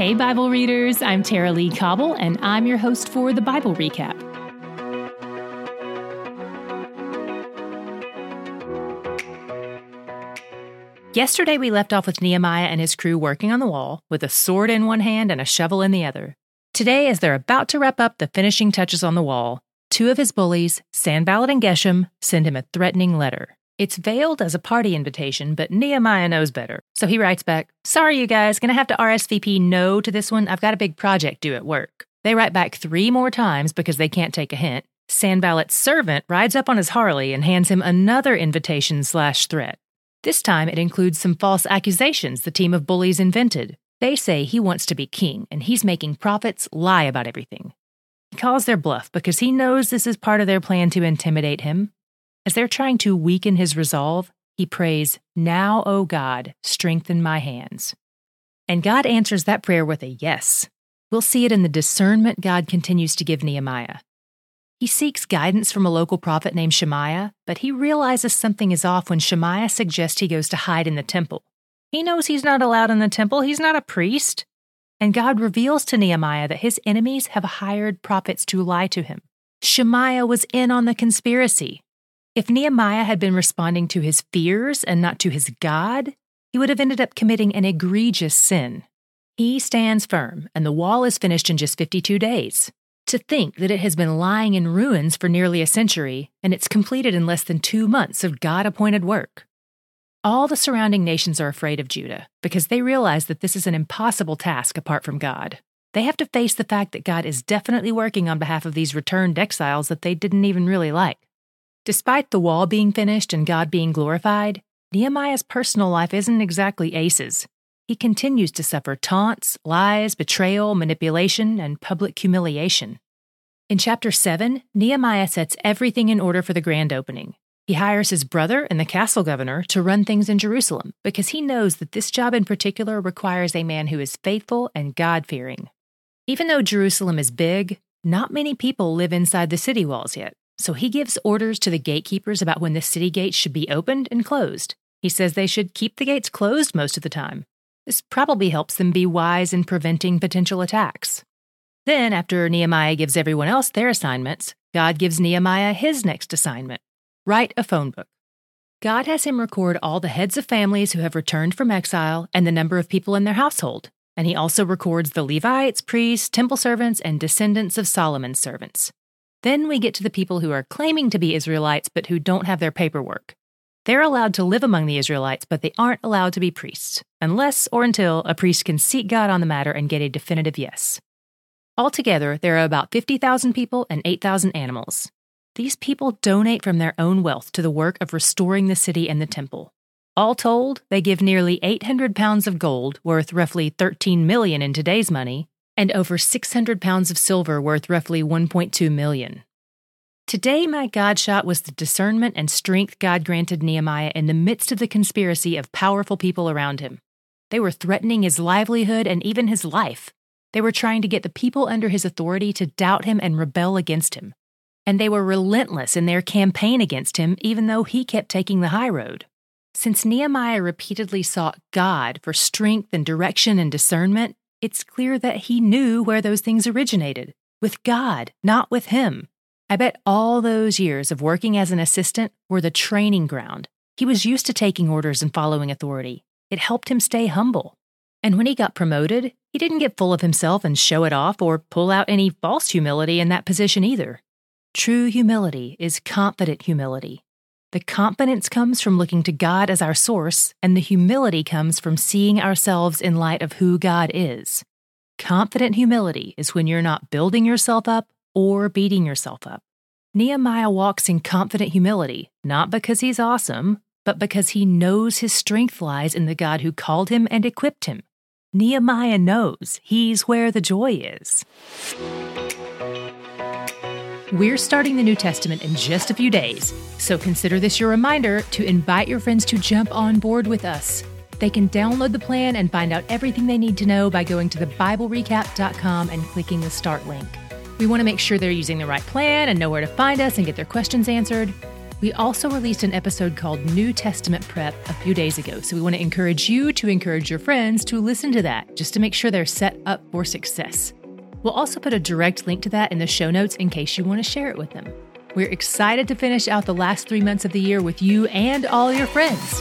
Hey, Bible readers, I'm Tara-Leigh Cobble, and I'm your host for the Bible Recap. Yesterday, we left off with Nehemiah and his crew working on the wall with a sword in one hand and a shovel in the other. Today, as they're about to wrap up the finishing touches on the wall, two of his bullies, Sanballat and Geshem, send him a threatening letter. It's veiled as a party invitation, but Nehemiah knows better. So he writes back, Sorry, you guys, gonna have to RSVP no to this one. I've got a big project due at work. They write back three more times because they can't take a hint. Sanballat's servant rides up on his Harley and hands him another invitation slash threat. This time it includes some false accusations the team of bullies invented. They say he wants to be king and he's making prophets lie about everything. He calls their bluff because he knows this is part of their plan to intimidate him, as they're trying to weaken his resolve, he prays, Now, O God, strengthen my hands. And God answers that prayer with a yes. We'll see it in the discernment God continues to give Nehemiah. He seeks guidance from a local prophet named Shemaiah, but he realizes something is off when Shemaiah suggests he goes to hide in the temple. He knows he's not allowed in the temple, he's not a priest. And God reveals to Nehemiah that his enemies have hired prophets to lie to him. Shemaiah was in on the conspiracy. If Nehemiah had been responding to his fears and not to his God, he would have ended up committing an egregious sin. He stands firm, and the wall is finished in just 52 days. To think that it has been lying in ruins for nearly a century, and it's completed in less than two months of God appointed work. All the surrounding nations are afraid of Judah because they realize that this is an impossible task apart from God. They have to face the fact that God is definitely working on behalf of these returned exiles that they didn't even really like. Despite the wall being finished and God being glorified, Nehemiah's personal life isn't exactly aces. He continues to suffer taunts, lies, betrayal, manipulation, and public humiliation. In chapter 7, Nehemiah sets everything in order for the grand opening. He hires his brother and the castle governor to run things in Jerusalem because he knows that this job in particular requires a man who is faithful and God fearing. Even though Jerusalem is big, not many people live inside the city walls yet. So he gives orders to the gatekeepers about when the city gates should be opened and closed. He says they should keep the gates closed most of the time. This probably helps them be wise in preventing potential attacks. Then, after Nehemiah gives everyone else their assignments, God gives Nehemiah his next assignment write a phone book. God has him record all the heads of families who have returned from exile and the number of people in their household. And he also records the Levites, priests, temple servants, and descendants of Solomon's servants. Then we get to the people who are claiming to be Israelites but who don't have their paperwork. They're allowed to live among the Israelites, but they aren't allowed to be priests, unless or until a priest can seek God on the matter and get a definitive yes. Altogether, there are about 50,000 people and 8,000 animals. These people donate from their own wealth to the work of restoring the city and the temple. All told, they give nearly 800 pounds of gold, worth roughly 13 million in today's money, and over 600 pounds of silver worth roughly 1.2 million. Today, my God shot was the discernment and strength God granted Nehemiah in the midst of the conspiracy of powerful people around him. They were threatening his livelihood and even his life. They were trying to get the people under his authority to doubt him and rebel against him. And they were relentless in their campaign against him, even though he kept taking the high road. Since Nehemiah repeatedly sought God for strength and direction and discernment, it's clear that he knew where those things originated with God, not with him. I bet all those years of working as an assistant were the training ground. He was used to taking orders and following authority. It helped him stay humble. And when he got promoted, he didn't get full of himself and show it off or pull out any false humility in that position either. True humility is confident humility. The confidence comes from looking to God as our source, and the humility comes from seeing ourselves in light of who God is. Confident humility is when you're not building yourself up or beating yourself up. Nehemiah walks in confident humility, not because he's awesome, but because he knows his strength lies in the God who called him and equipped him. Nehemiah knows he's where the joy is. We're starting the New Testament in just a few days, so consider this your reminder to invite your friends to jump on board with us. They can download the plan and find out everything they need to know by going to thebiblerecap.com and clicking the start link. We want to make sure they're using the right plan and know where to find us and get their questions answered. We also released an episode called New Testament Prep a few days ago, so we want to encourage you to encourage your friends to listen to that just to make sure they're set up for success. We'll also put a direct link to that in the show notes in case you want to share it with them. We're excited to finish out the last three months of the year with you and all your friends.